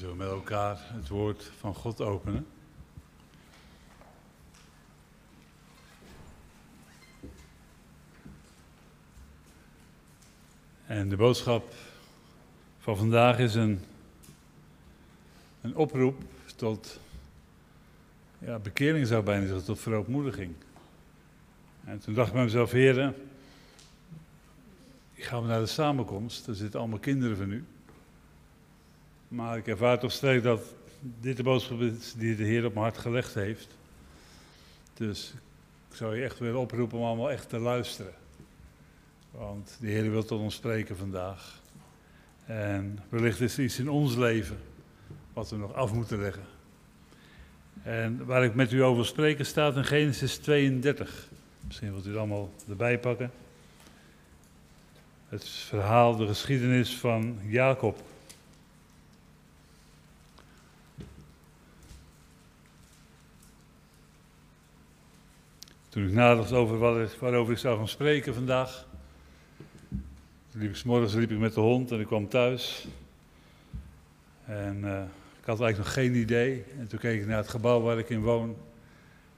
zullen met elkaar het woord van God openen. En de boodschap van vandaag is een, een oproep tot ja, bekering, zou bijna zeggen, tot verootmoediging. En toen dacht ik bij mezelf, heren, ik ga naar de samenkomst, er zitten allemaal kinderen van u. Maar ik ervaar toch sterk dat dit de boodschap is die de Heer op mijn hart gelegd heeft. Dus ik zou je echt willen oproepen om allemaal echt te luisteren. Want de Heer wil tot ons spreken vandaag. En wellicht is er iets in ons leven wat we nog af moeten leggen. En waar ik met u over spreken staat in Genesis 32. Misschien wilt u het allemaal erbij pakken. Het verhaal, de geschiedenis van Jacob. Toen ik nadacht over wat, waarover ik zou gaan spreken vandaag, liep ik, s morgens liep ik met de hond en ik kwam thuis. En uh, ik had eigenlijk nog geen idee. En toen keek ik naar het gebouw waar ik in woon.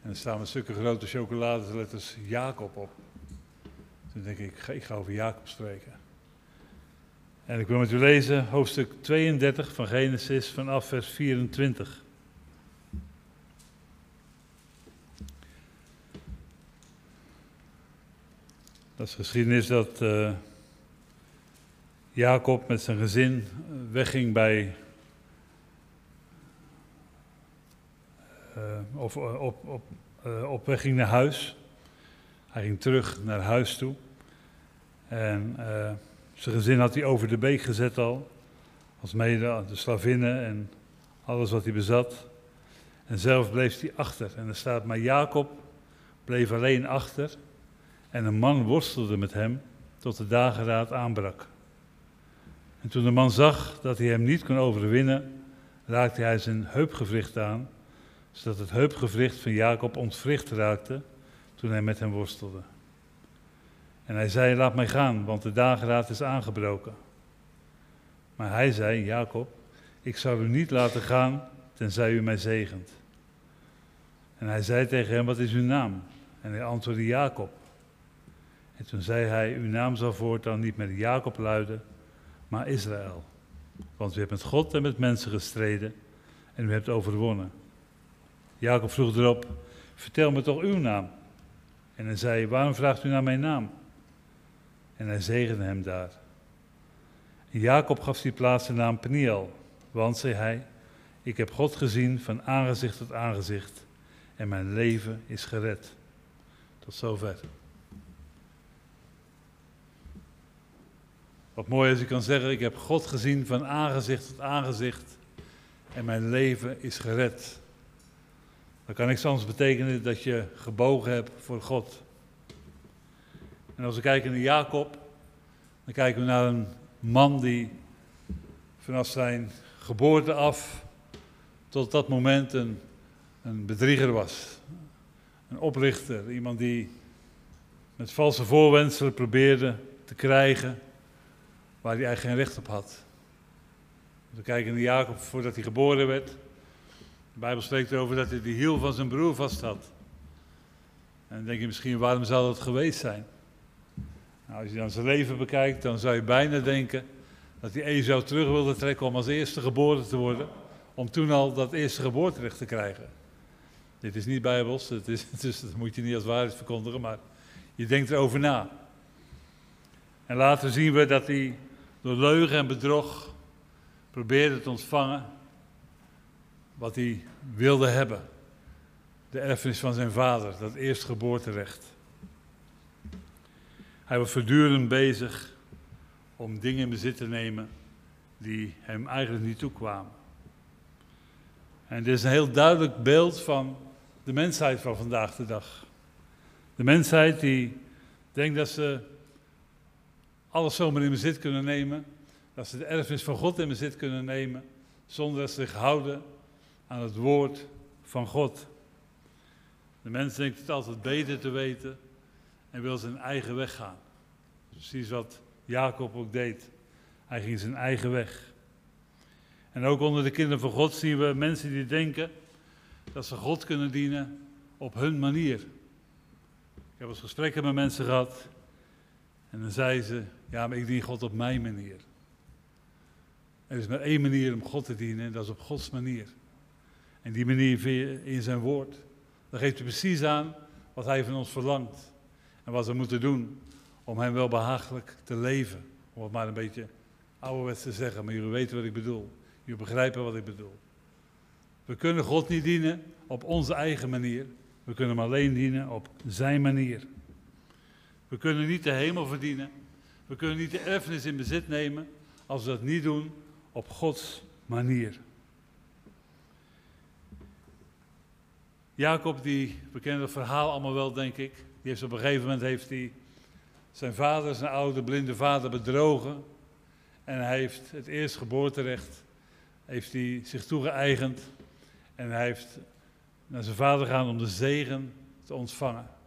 En er staan met stukken grote chocoladeletters Jacob op. Toen denk ik, ik ga over Jacob spreken. En ik wil met u lezen hoofdstuk 32 van Genesis vanaf vers 24. Dat is geschiedenis dat uh, Jacob met zijn gezin wegging bij. Uh, of op, op, op weg ging naar huis. Hij ging terug naar huis toe. En zijn gezin had hij over de beek gezet al. Als mede de slavinnen en alles wat hij bezat. En zelf bleef hij achter. En er staat, maar Jacob bleef alleen achter. En een man worstelde met hem tot de dageraad aanbrak. En toen de man zag dat hij hem niet kon overwinnen, raakte hij zijn heupgewricht aan, zodat het heupgewricht van Jacob ontwricht raakte toen hij met hem worstelde. En hij zei: Laat mij gaan, want de dageraad is aangebroken. Maar hij zei: Jacob, ik zal u niet laten gaan, tenzij u mij zegent. En hij zei tegen hem: Wat is uw naam? En hij antwoordde: Jacob. En toen zei hij, uw naam zal voortaan niet meer Jacob luiden, maar Israël. Want u hebt met God en met mensen gestreden en u hebt overwonnen. Jacob vroeg erop, vertel me toch uw naam. En hij zei, waarom vraagt u naar mijn naam? En hij zegende hem daar. Jacob gaf die plaats de naam Peniel, want, zei hij, ik heb God gezien van aangezicht tot aangezicht en mijn leven is gered. Tot zover. Wat mooi als ik kan zeggen, ik heb God gezien van aangezicht tot aangezicht en mijn leven is gered. Dan kan ik soms betekenen dat je gebogen hebt voor God. En als we kijken naar Jacob, dan kijken we naar een man die vanaf zijn geboorte af tot dat moment een, een bedrieger was. Een oprichter, iemand die met valse voorwenselen probeerde te krijgen waar hij eigenlijk geen recht op had. We kijken naar Jacob voordat hij geboren werd. De Bijbel spreekt erover dat hij de hiel van zijn broer vast had. En dan denk je misschien, waarom zou dat geweest zijn? Nou, als je dan zijn leven bekijkt, dan zou je bijna denken dat hij Esau terug wilde trekken om als eerste geboren te worden. Om toen al dat eerste geboorterecht te krijgen. Dit is niet bijbels, het is, dus dat moet je niet als waarheid verkondigen, maar je denkt erover na. En later zien we dat hij door leugen en bedrog probeerde te ontvangen wat hij wilde hebben. De erfenis van zijn vader, dat eerstgeboorterecht. Hij was voortdurend bezig om dingen in bezit te nemen die hem eigenlijk niet toekwamen. En dit is een heel duidelijk beeld van de mensheid van vandaag de dag. De mensheid die denkt dat ze alles zomaar in bezit kunnen nemen. Dat ze de erfenis van God in bezit kunnen nemen. Zonder dat ze zich houden aan het woord van God. De mens denkt het altijd beter te weten en wil zijn eigen weg gaan. Precies wat Jacob ook deed. Hij ging zijn eigen weg. En ook onder de kinderen van God zien we mensen die denken dat ze God kunnen dienen op hun manier. Ik heb eens gesprekken met mensen gehad en dan zeiden ze, ja, maar ik dien God op mijn manier. Er is maar één manier om God te dienen en dat is op Gods manier. En die manier vind je in zijn woord. Dan geeft hij precies aan wat hij van ons verlangt. En wat we moeten doen om hem wel behagelijk te leven. Om het maar een beetje ouderwets te zeggen, maar jullie weten wat ik bedoel. Jullie begrijpen wat ik bedoel. We kunnen God niet dienen op onze eigen manier. We kunnen hem alleen dienen op zijn manier. We kunnen niet de hemel verdienen. We kunnen niet de erfenis in bezit nemen als we dat niet doen op Gods manier. Jacob, die, we kennen het verhaal allemaal wel, denk ik. Die heeft op een gegeven moment heeft hij zijn vader, zijn oude blinde vader, bedrogen. En hij heeft het eerstgeboorterecht heeft hij zich toegeëigend. En hij heeft naar zijn vader gegaan om de zegen te ontvangen.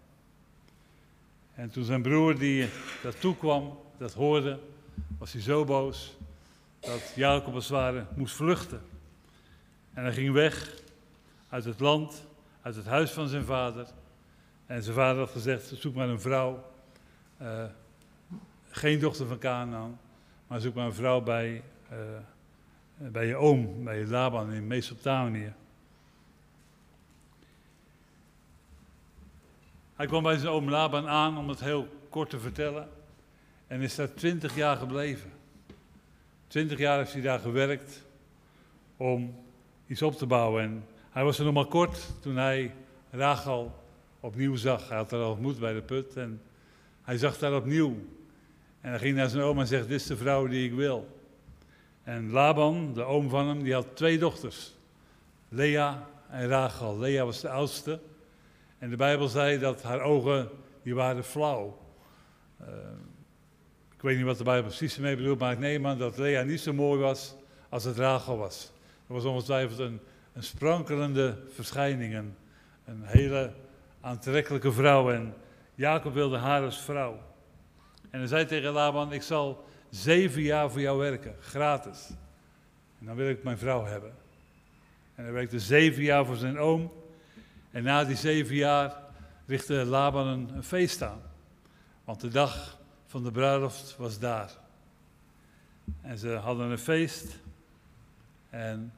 En toen zijn broer die dat toekwam, dat hoorde, was hij zo boos dat Jacob als het ware moest vluchten. En hij ging weg uit het land, uit het huis van zijn vader. En zijn vader had gezegd, zoek maar een vrouw. Uh, geen dochter van Canaan, maar zoek maar een vrouw bij, uh, bij je oom, bij je Laban in Mesopotamië. Hij kwam bij zijn oom Laban aan, om het heel kort te vertellen. En is daar twintig jaar gebleven. Twintig jaar heeft hij daar gewerkt om iets op te bouwen. En hij was er nog maar kort toen hij Rachel opnieuw zag. Hij had haar al ontmoet bij de put en hij zag daar opnieuw. En hij ging naar zijn oom en zegt, dit is de vrouw die ik wil. En Laban, de oom van hem, die had twee dochters. Lea en Rachel. Lea was de oudste. En de Bijbel zei dat haar ogen, die waren flauw. Uh, ik weet niet wat de Bijbel precies ermee bedoelt, maar ik neem aan dat Lea niet zo mooi was als het Rachel was. Dat was ongetwijfeld een, een sprankelende verschijning, een, een hele aantrekkelijke vrouw. En Jacob wilde haar als vrouw. En hij zei tegen Laban, ik zal zeven jaar voor jou werken, gratis. En dan wil ik mijn vrouw hebben. En hij werkte zeven jaar voor zijn oom. En na die zeven jaar richtte Laban een, een feest aan. Want de dag van de bruiloft was daar. En ze hadden een feest. En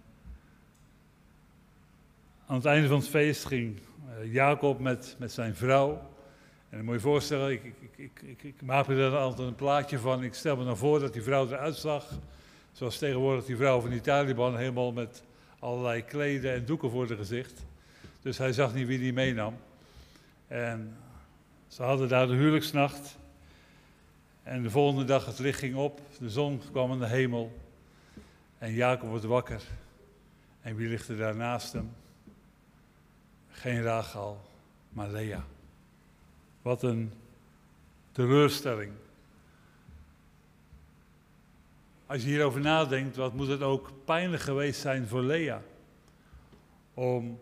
aan het einde van het feest ging eh, Jacob met, met zijn vrouw. En dan moet je voorstellen, ik, ik, ik, ik, maak er altijd een plaatje van. Ik stel me dan voor dat die vrouw eruit zag. Zoals tegenwoordig die vrouw van die Taliban, helemaal met allerlei kleden en doeken voor haar gezicht. Dus hij zag niet wie die meenam. En ze hadden daar de huwelijksnacht. En de volgende dag het licht ging op, de zon kwam in de hemel. En Jacob wordt wakker. En wie ligt er daar naast hem? Geen Rachel, maar Lea. Wat een teleurstelling. Als je hierover nadenkt, wat moet het ook pijnlijk geweest zijn voor Lea. Om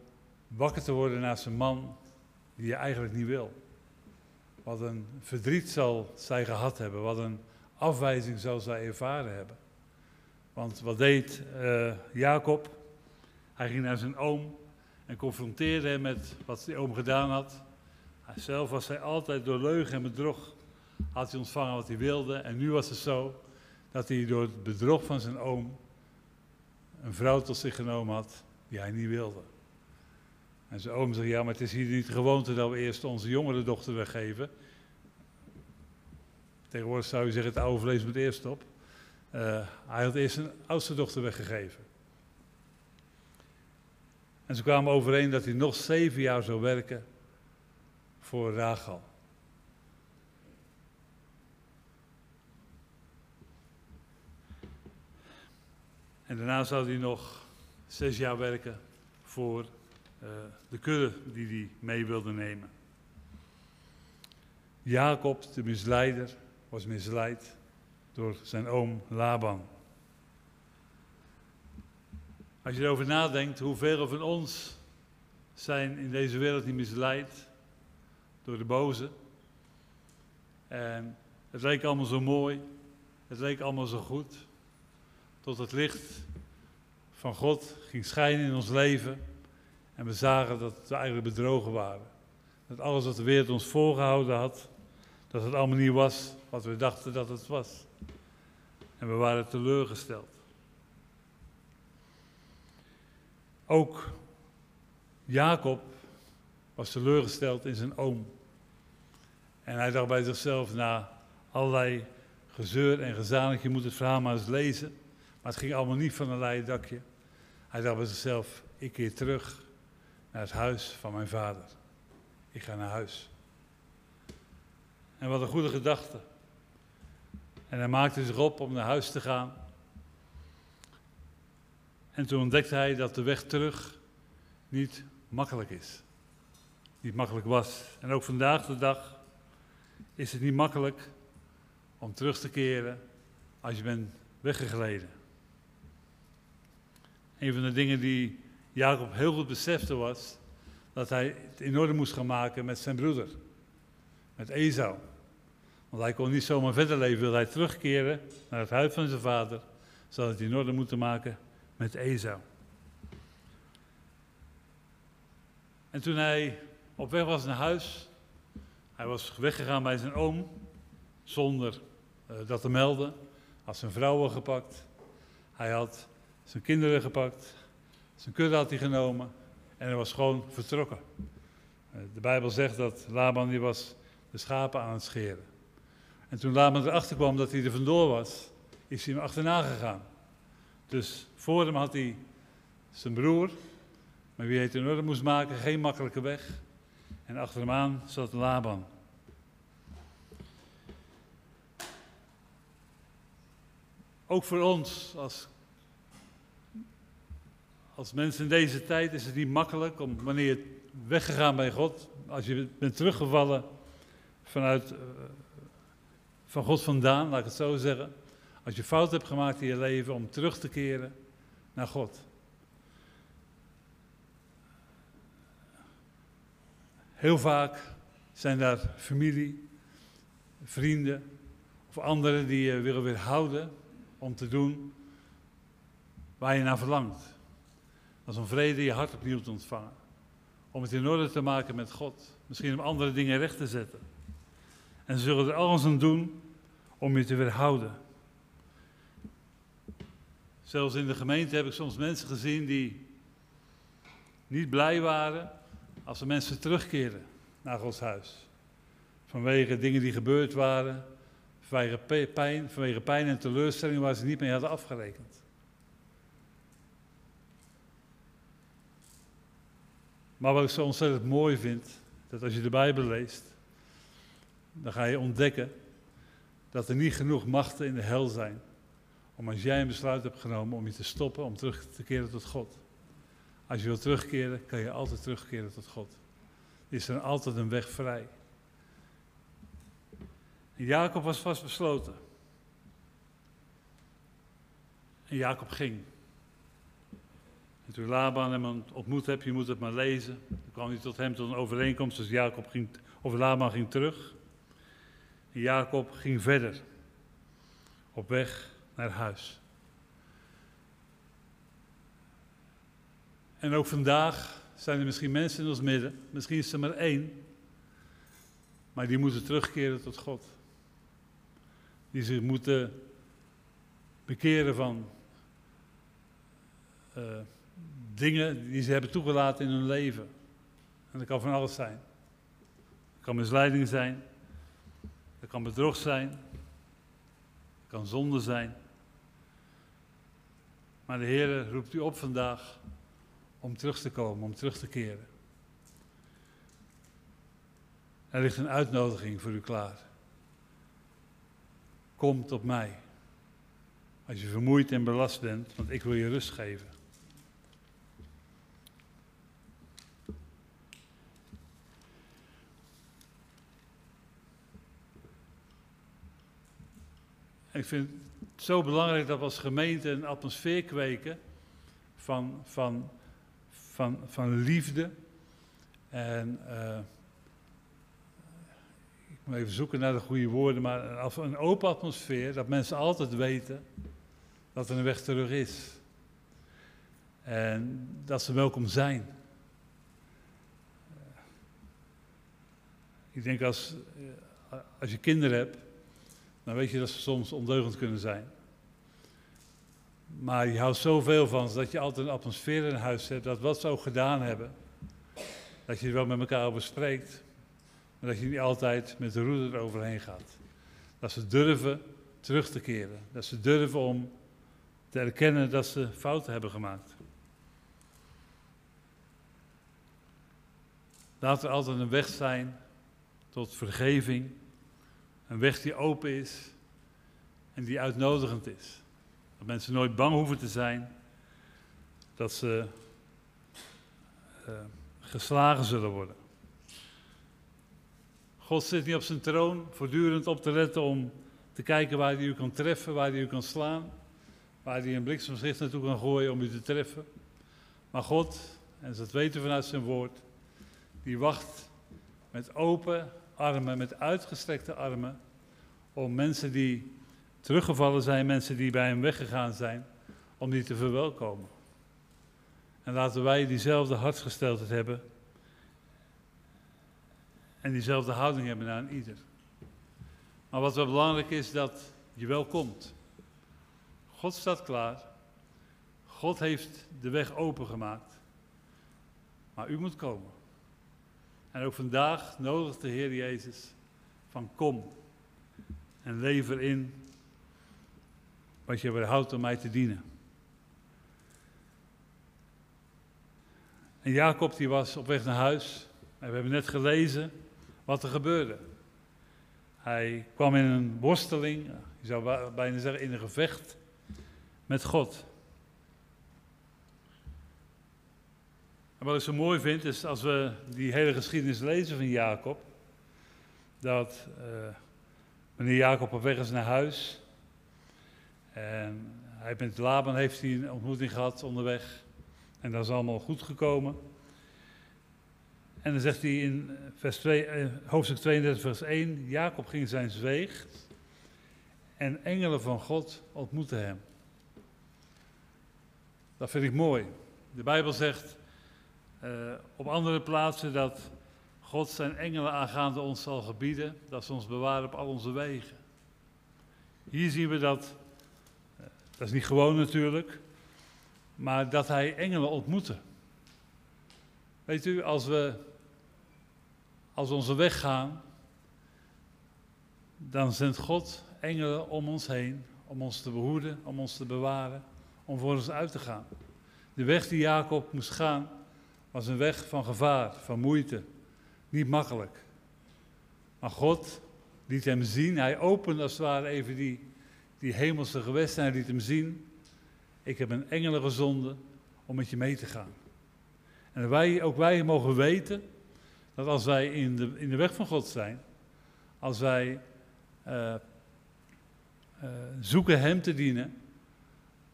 wakker te worden naast een man die je eigenlijk niet wil. Wat een verdriet zal zij gehad hebben, wat een afwijzing zal zij ervaren hebben. Want wat deed uh, Jacob? Hij ging naar zijn oom en confronteerde hem met wat die oom gedaan had. Hij zelf was hij altijd door leugen en bedrog had hij ontvangen wat hij wilde. En nu was het zo dat hij door het bedrog van zijn oom een vrouw tot zich genomen had die hij niet wilde. En zijn oom zei, ja, maar het is hier niet gewoonte dat we eerst onze jongere dochter weggeven. Tegenwoordig zou je zeggen, het oude vlees moet eerst op. Uh, hij had eerst zijn oudste dochter weggegeven. En ze kwamen overeen dat hij nog zeven jaar zou werken voor Rachel. En daarna zou hij nog zes jaar werken voor de kudde die hij mee wilde nemen. Jacob, de misleider, was misleid door zijn oom Laban. Als je erover nadenkt, hoeveel van ons zijn in deze wereld niet misleid door de boze. En het leek allemaal zo mooi, het leek allemaal zo goed, tot het licht van God ging schijnen in ons leven. En we zagen dat we eigenlijk bedrogen waren. Dat alles wat de wereld ons voorgehouden had, dat het allemaal niet was wat we dachten dat het was. En we waren teleurgesteld. Ook Jacob was teleurgesteld in zijn oom. En hij dacht bij zichzelf na allerlei gezeur en gezamenlijk, je moet het verhaal maar eens lezen. Maar het ging allemaal niet van een leien dakje. Hij dacht bij zichzelf, ik keer terug naar het huis van mijn vader. Ik ga naar huis. En wat een goede gedachte. En hij maakte zich op om naar huis te gaan. En toen ontdekte hij dat de weg terug niet makkelijk is. Niet makkelijk was. En ook vandaag de dag is het niet makkelijk om terug te keren als je bent weggegleden. Een van de dingen die Jacob heel goed besefte was dat hij het in orde moest gaan maken met zijn broeder, met Esau. Want hij kon niet zomaar verder leven, wilde hij terugkeren naar het huis van zijn vader, zodat hij het in orde moeten maken met Esau. En toen hij op weg was naar huis, hij was weggegaan bij zijn oom, zonder uh, dat te melden, had zijn vrouwen gepakt, hij had zijn kinderen gepakt, zijn kudde had hij genomen en hij was gewoon vertrokken. Uh, de Bijbel zegt dat Laban die was de schapen aan het scheren. En toen Laban erachter kwam dat hij er vandoor was, is hij hem achterna gegaan. Dus voor hem had hij zijn broer, maar wie het in orde moest maken, geen makkelijke weg. En achter hem aan zat Laban. Ook voor ons als, als mensen in deze tijd is het niet makkelijk om wanneer je weggegaan bij God, als je bent teruggevallen vanuit uh, van God vandaan, laat ik het zo zeggen. Als je fout hebt gemaakt in je leven om terug te keren naar God. Heel vaak zijn daar familie, vrienden of anderen die je willen weerhouden om te doen waar je naar verlangt. Als een vrede je hart opnieuw te ontvangen. Om het in orde te maken met God. Misschien om andere dingen recht te zetten. En ze zullen er alles aan doen om je te weerhouden. Zelfs in de gemeente heb ik soms mensen gezien die niet blij waren als de mensen terugkeren naar Gods huis. Vanwege dingen die gebeurd waren, vanwege pijn, vanwege pijn en teleurstelling waar ze niet mee hadden afgerekend. Maar wat ik zo ontzettend mooi vind, dat als je de Bijbel leest, dan ga je ontdekken dat er niet genoeg machten in de hel zijn. Om als jij een besluit hebt genomen om je te stoppen, om terug te keren tot God. Als je wilt terugkeren, kan je altijd terugkeren tot God. Is er altijd een weg vrij. Jacob was vastbesloten. En Jacob ging. En toen Laban hem ontmoet heb, je moet het maar lezen. Toen kwam hij tot hem tot een overeenkomst, dus Jacob ging, of Laban ging terug. Jacob ging verder op weg naar huis. En ook vandaag zijn er misschien mensen in ons midden, misschien is er maar één, maar die moeten terugkeren tot God. Die zich moeten bekeren van uh, dingen die ze hebben toegelaten in hun leven. En dat kan van alles zijn. Het kan misleiding zijn, het kan bedrog zijn. Het kan zonde zijn. Maar de Heer roept u op vandaag om terug te komen, om terug te keren. Er ligt een uitnodiging voor u klaar. Kom tot mij. Als je vermoeid en belast bent, want ik wil je rust geven. Ik vind het zo belangrijk dat we als gemeente een atmosfeer kweken van, van, van, van liefde. En uh, ik moet even zoeken naar de goede woorden, maar een open atmosfeer, dat mensen altijd weten dat er een weg terug is. En dat ze welkom zijn. Ik denk als, als je kinderen hebt, dan weet je dat ze soms ondeugend kunnen zijn. Maar je houdt zoveel van ze dat je altijd een atmosfeer in huis hebt, dat wat ze ook gedaan hebben, dat je er wel met elkaar over spreekt, maar dat je niet altijd met de roeder eroverheen gaat. Dat ze durven terug te keren, dat ze durven om te erkennen dat ze fouten hebben gemaakt. Laat er altijd een weg zijn tot vergeving, een weg die open is en die uitnodigend is. Dat mensen nooit bang hoeven te zijn dat ze uh, geslagen zullen worden. God zit niet op zijn troon voortdurend op te letten om te kijken waar hij u kan treffen, waar hij u kan slaan, waar hij een bliksemschicht naartoe kan gooien om u te treffen. Maar God, en dat weten we vanuit zijn woord, die wacht met open armen, met uitgestrekte armen, om mensen die teruggevallen zijn, mensen die bij hem weggegaan zijn, om die te verwelkomen. En laten wij diezelfde hartsgesteldheid hebben en diezelfde houding hebben naar ieder. Maar wat wel belangrijk is, dat je wel komt. God staat klaar. God heeft de weg opengemaakt. Maar u moet komen. En ook vandaag nodigt de Heer Jezus van kom en lever in wat je weerhoudt om mij te dienen. En Jacob die was op weg naar huis. En we hebben net gelezen wat er gebeurde. Hij kwam in een worsteling, je zou bijna zeggen in een gevecht met God. Wat ik zo mooi vind is als we die hele geschiedenis lezen van Jacob, dat uh, wanneer Jacob op weg is naar huis, en hij met Laban heeft hij een ontmoeting gehad onderweg, en dat is allemaal goed gekomen. En dan zegt hij in vers 2, eh, hoofdstuk 32, vers 1, Jacob ging zijn zweeg en engelen van God ontmoetten hem. Dat vind ik mooi. De Bijbel zegt uh, op andere plaatsen dat God zijn engelen aangaande ons zal gebieden, dat ze ons bewaren op al onze wegen. Hier zien we dat, uh, dat is niet gewoon natuurlijk, maar dat hij engelen ontmoette. Weet u, als we, als we onze weg gaan, dan zendt God engelen om ons heen, om ons te behoeden, om ons te bewaren, om voor ons uit te gaan. De weg die Jacob moest gaan, was een weg van gevaar, van moeite. Niet makkelijk. Maar God liet hem zien, hij opende als het ware even die, die hemelse gewesten. Hij liet hem zien, ik heb een engelen gezonden om met je mee te gaan. En wij, ook wij mogen weten dat als wij in de, in de weg van God zijn, als wij uh, uh, zoeken Hem te dienen,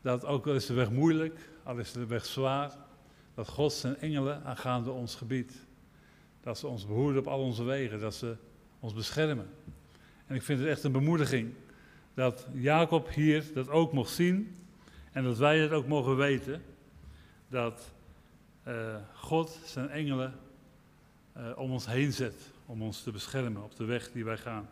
dat ook al is de weg moeilijk, al is de weg zwaar, dat God zijn engelen aangaande ons gebied. Dat ze ons behoeden op al onze wegen, dat ze ons beschermen. En ik vind het echt een bemoediging dat Jacob hier dat ook mocht zien en dat wij het ook mogen weten. Dat uh, God zijn engelen uh, om ons heen zet, om ons te beschermen op de weg die wij gaan.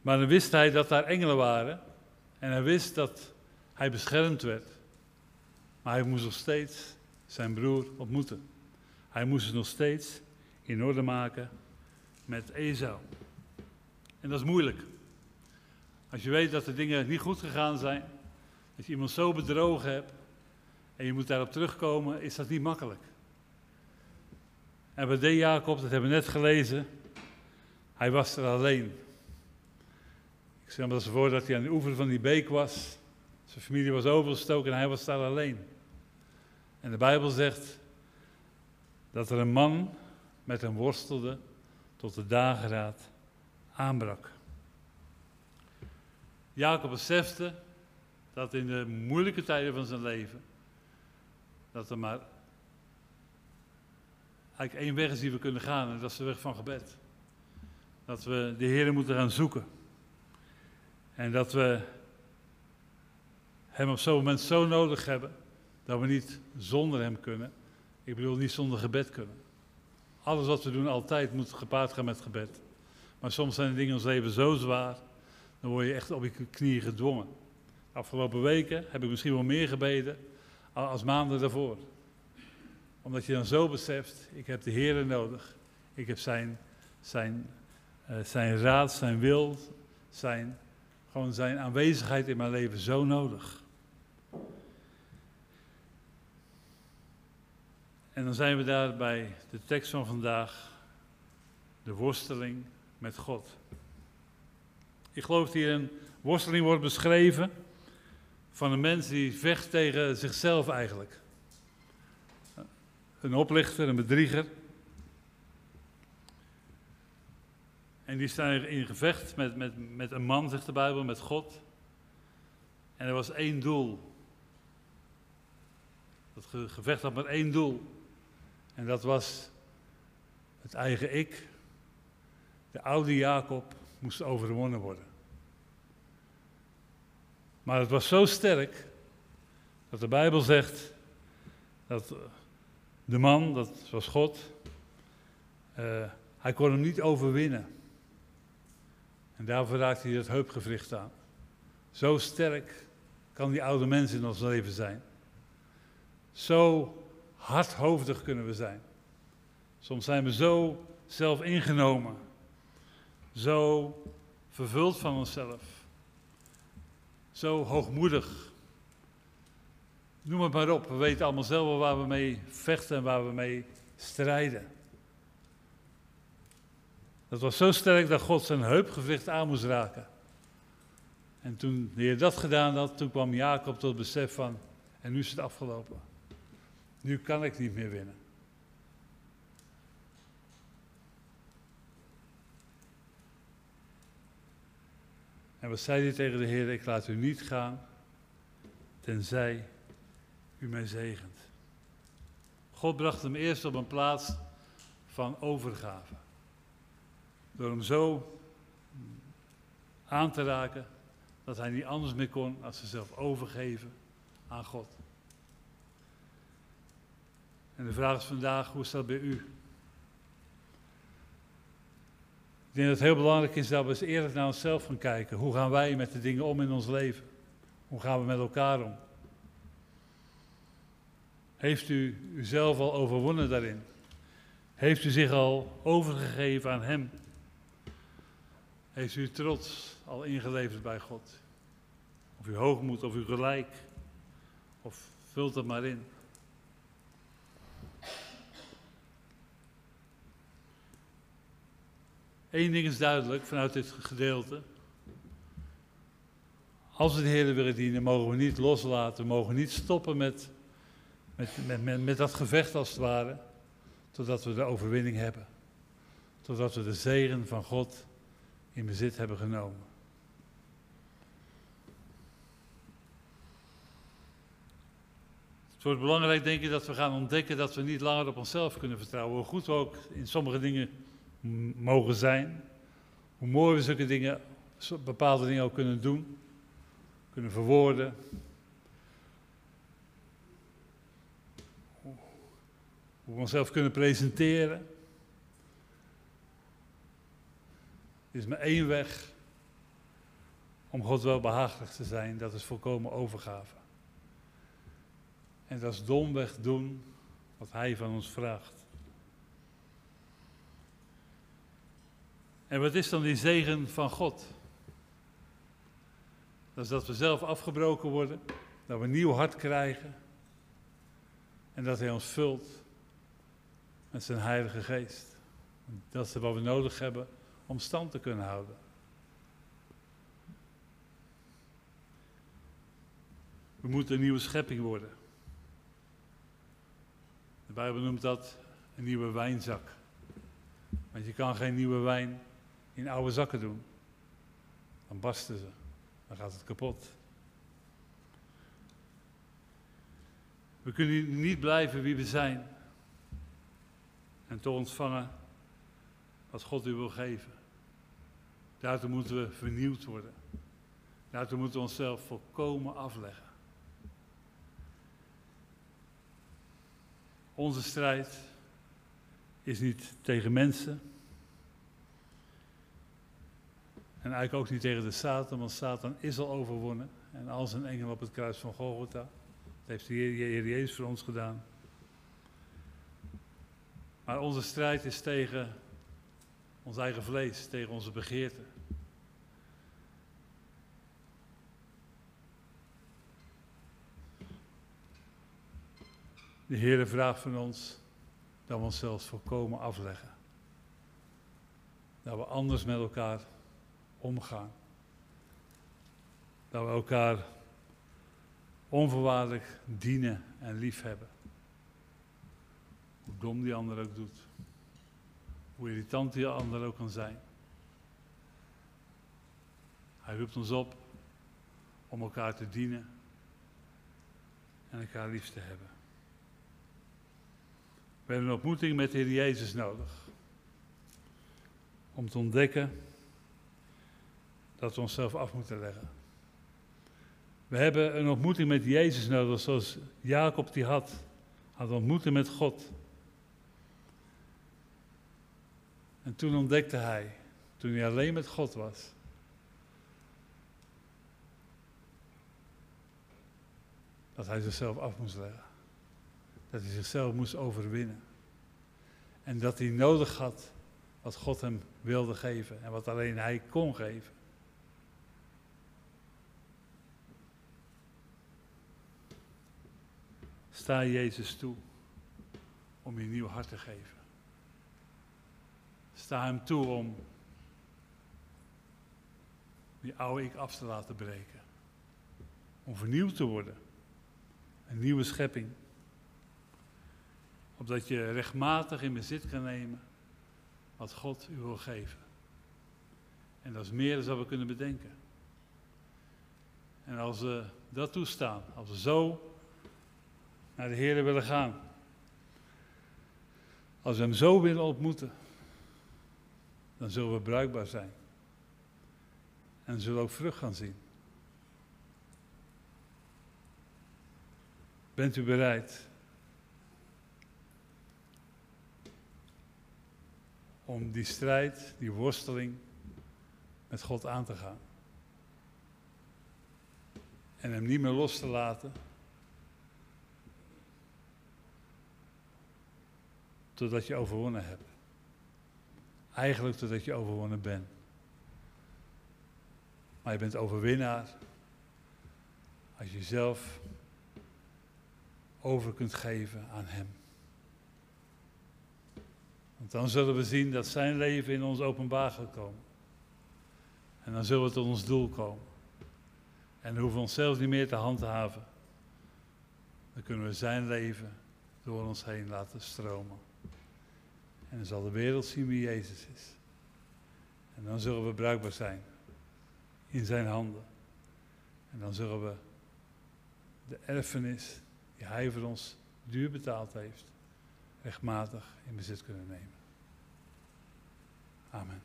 Maar dan wist hij dat daar engelen waren en hij wist dat hij beschermd werd. Maar hij moest nog steeds zijn broer ontmoeten. Hij moest het nog steeds in orde maken met Esau. En dat is moeilijk. Als je weet dat de dingen niet goed gegaan zijn, dat je iemand zo bedrogen hebt en je moet daarop terugkomen, is dat niet makkelijk. En bij de Jacob, dat hebben we net gelezen, hij was er alleen. Ik stel me dat voor dat hij aan de oever van die beek was. Zijn familie was overgestoken en hij was daar alleen. En de Bijbel zegt dat er een man met hem worstelde tot de dageraad aanbrak. Jacob besefte dat in de moeilijke tijden van zijn leven, dat er maar eigenlijk één weg is die we kunnen gaan en dat is de weg van gebed. Dat we de Heer moeten gaan zoeken. En dat we Hem op zo'n moment zo nodig hebben dat we niet zonder Hem kunnen. Ik bedoel, niet zonder gebed kunnen. Alles wat we doen altijd moet gepaard gaan met gebed. Maar soms zijn de dingen in ons leven zo zwaar, dan word je echt op je knieën gedwongen. De afgelopen weken heb ik misschien wel meer gebeden als maanden daarvoor. Omdat je dan zo beseft, ik heb de Heer nodig. Ik heb zijn, zijn, uh, zijn raad, zijn wil, zijn, gewoon zijn aanwezigheid in mijn leven zo nodig. En dan zijn we daar bij de tekst van vandaag, de worsteling met God. Ik geloof dat hier een worsteling wordt beschreven van een mens die vecht tegen zichzelf eigenlijk. Een oplichter, een bedrieger. En die staan in gevecht met, met, met een man, zegt de Bijbel, met God. En er was één doel. Dat gevecht had maar één doel. En dat was het eigen ik. De oude Jacob moest overwonnen worden. Maar het was zo sterk dat de Bijbel zegt dat de man, dat was God, uh, hij kon hem niet overwinnen. En daarvoor raakte hij het heupgewricht aan. Zo sterk kan die oude mens in ons leven zijn. Zo hardhoofdig kunnen we zijn. Soms zijn we zo zelf ingenomen, zo vervuld van onszelf, zo hoogmoedig. Noem het maar op, we weten allemaal zelf waar we mee vechten en waar we mee strijden. Dat was zo sterk dat God zijn heupgewricht aan moest raken. En toen de Heer dat gedaan had, toen kwam Jacob tot besef van, en nu is het afgelopen. Nu kan ik niet meer winnen. En wat zei hij tegen de Heer? Ik laat u niet gaan, tenzij u mij zegent. God bracht hem eerst op een plaats van overgave. Door hem zo aan te raken dat hij niet anders meer kon als zichzelf overgeven aan God. En de vraag is vandaag, hoe is dat bij u? Ik denk dat het heel belangrijk is dat we eens eerlijk naar onszelf gaan kijken. Hoe gaan wij met de dingen om in ons leven? Hoe gaan we met elkaar om? Heeft u uzelf al overwonnen daarin? Heeft u zich al overgegeven aan Hem? Heeft u trots al ingeleverd bij God? Of uw hoogmoed of uw gelijk? Of vult het maar in. Eén ding is duidelijk vanuit dit gedeelte. Als we de Heer willen dienen, mogen we niet loslaten, we mogen niet stoppen met, met, met, met, met dat gevecht als het ware, totdat we de overwinning hebben. Totdat we de zegen van God in bezit hebben genomen. Het wordt belangrijk, denk ik, dat we gaan ontdekken dat we niet langer op onszelf kunnen vertrouwen. Hoe goed we ook in sommige dingen mogen zijn. Hoe mooi we zulke dingen, bepaalde dingen ook kunnen doen, kunnen verwoorden. Hoe we onszelf kunnen presenteren. Er is maar één weg om God wel behagelijk te zijn, dat is volkomen overgave. En dat is domweg doen wat Hij van ons vraagt. En wat is dan die zegen van God? Dat is dat we zelf afgebroken worden, dat we een nieuw hart krijgen en dat Hij ons vult met zijn Heilige Geest. Dat is wat we nodig hebben om stand te kunnen houden. We moeten een nieuwe schepping worden. De Bijbel noemt dat een nieuwe wijnzak. Want je kan geen nieuwe wijn in oude zakken doen. Dan barsten ze. Dan gaat het kapot. We kunnen niet blijven wie we zijn. En toch ontvangen wat God u wil geven. Daartoe moeten we vernieuwd worden. Toen moeten we onszelf volkomen afleggen. Onze strijd is niet tegen mensen. En eigenlijk ook niet tegen de Satan, want Satan is al overwonnen. En al zijn engel op het kruis van Golgotha. Dat heeft de Heer Jezus voor ons gedaan. Maar onze strijd is tegen ons eigen vlees, tegen onze begeerten. De Heer vraagt van ons dat we onszelf volkomen afleggen. Dat we anders met elkaar omgaan. Dat we elkaar onvoorwaardelijk dienen en liefhebben. Hoe dom die ander ook doet. Hoe irritant die ander ook kan zijn. Hij roept ons op om elkaar te dienen en elkaar lief te hebben. We hebben een ontmoeting met de Heer Jezus nodig. Om te ontdekken dat we onszelf af moeten leggen. We hebben een ontmoeting met Jezus nodig, zoals Jacob die had. Had ontmoeting met God. En toen ontdekte hij, toen hij alleen met God was, dat hij zichzelf af moest leggen. Dat hij zichzelf moest overwinnen. En dat hij nodig had wat God hem wilde geven en wat alleen hij kon geven. Sta Jezus toe om je nieuw hart te geven. Sta hem toe om die oude ik af te laten breken. Om vernieuwd te worden. Een nieuwe schepping. Opdat je rechtmatig in bezit kan nemen wat God u wil geven. En dat is meer dan we kunnen bedenken. En als we dat toestaan, als we zo naar de Heer willen gaan, als we Hem zo willen ontmoeten, dan zullen we bruikbaar zijn. En zullen ook vrucht gaan zien. Bent u bereid om die strijd, die worsteling met God aan te gaan? En hem niet meer los te laten. Totdat je overwonnen hebt. Eigenlijk totdat je overwonnen bent. Maar je bent overwinnaar als je jezelf over kunt geven aan Hem. Want dan zullen we zien dat Zijn leven in ons openbaar gaat komen. En dan zullen we tot ons doel komen. En dan hoeven we onszelf niet meer te handhaven. Dan kunnen we Zijn leven door ons heen laten stromen. En dan zal de wereld zien wie Jezus is. En dan zullen we bruikbaar zijn in zijn handen. En dan zullen we de erfenis die hij voor ons duur betaald heeft, rechtmatig in bezit kunnen nemen. Amen.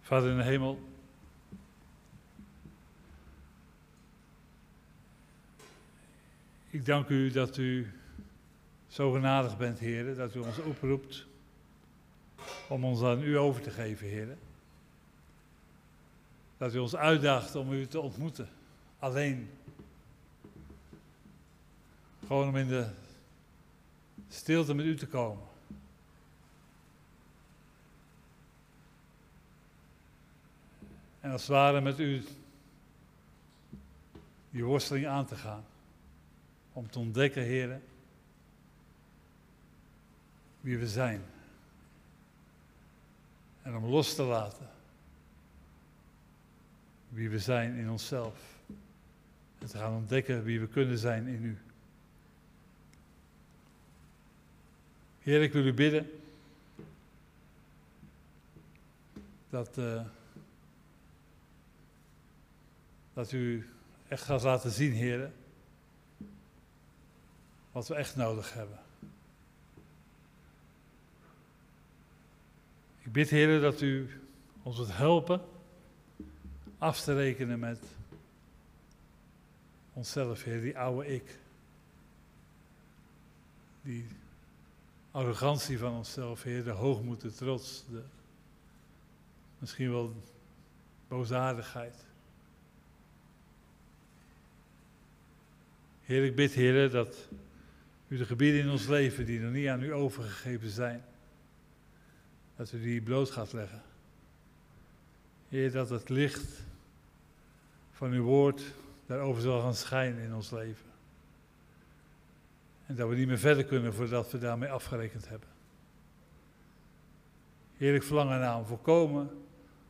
Vader in de hemel. Ik dank u dat u zo genadig bent, heren, dat u ons oproept om ons aan u over te geven, heren. Dat u ons uitdaagt om u te ontmoeten, alleen. Gewoon om in de stilte met u te komen. En als het ware met u die worsteling aan te gaan. Om te ontdekken, heren, wie we zijn. En om los te laten wie we zijn in onszelf. En te gaan ontdekken wie we kunnen zijn in u. Heer, ik wil u bidden dat, uh, dat u echt gaat laten zien, heren wat we echt nodig hebben. Ik bid, Heer, dat u ons wilt helpen af te rekenen met onszelf, Heer, die oude ik. Die arrogantie van onszelf, Heer, de hoogmoed, de trots, de, misschien wel boosaardigheid. Heer, ik bid, Heer, dat u de gebieden in ons leven die nog niet aan u overgegeven zijn, dat u die bloot gaat leggen. Heer, dat het licht van uw woord daarover zal gaan schijnen in ons leven. En dat we niet meer verder kunnen voordat we daarmee afgerekend hebben. Heer, ik verlang ernaar om volkomen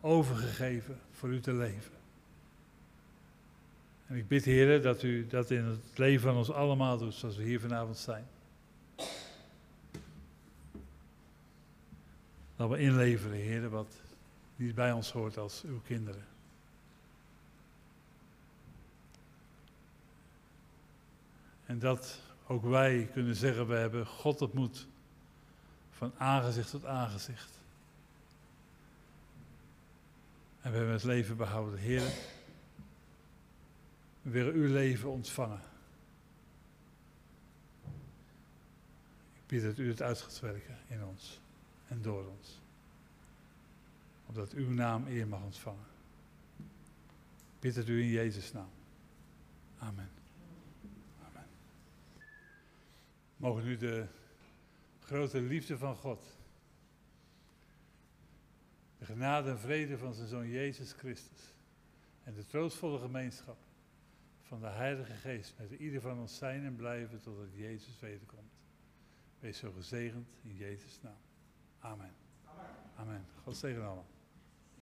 overgegeven voor u te leven. En ik bid, Heer, dat u dat in het leven van ons allemaal doet, zoals we hier vanavond zijn. Dat we inleveren, Heer, wat niet bij ons hoort als uw kinderen. En dat ook wij kunnen zeggen, we hebben God ontmoet van aangezicht tot aangezicht. En we hebben het leven behouden. Heer, we willen uw leven ontvangen. Ik bid dat u het uit gaat werken in ons en door ons. Opdat uw naam eer mag ontvangen. Ik bid het u in Jezus' naam. Amen. Amen. Mogen nu de grote liefde van God, de genade en vrede van zijn Zoon Jezus Christus en de troostvolle gemeenschap van de Heilige Geest met ieder van ons zijn en blijven totdat Jezus wederkomt. Wees zo gezegend in Jezus' naam. Amen. Amen. Amen. God zegen allemaal.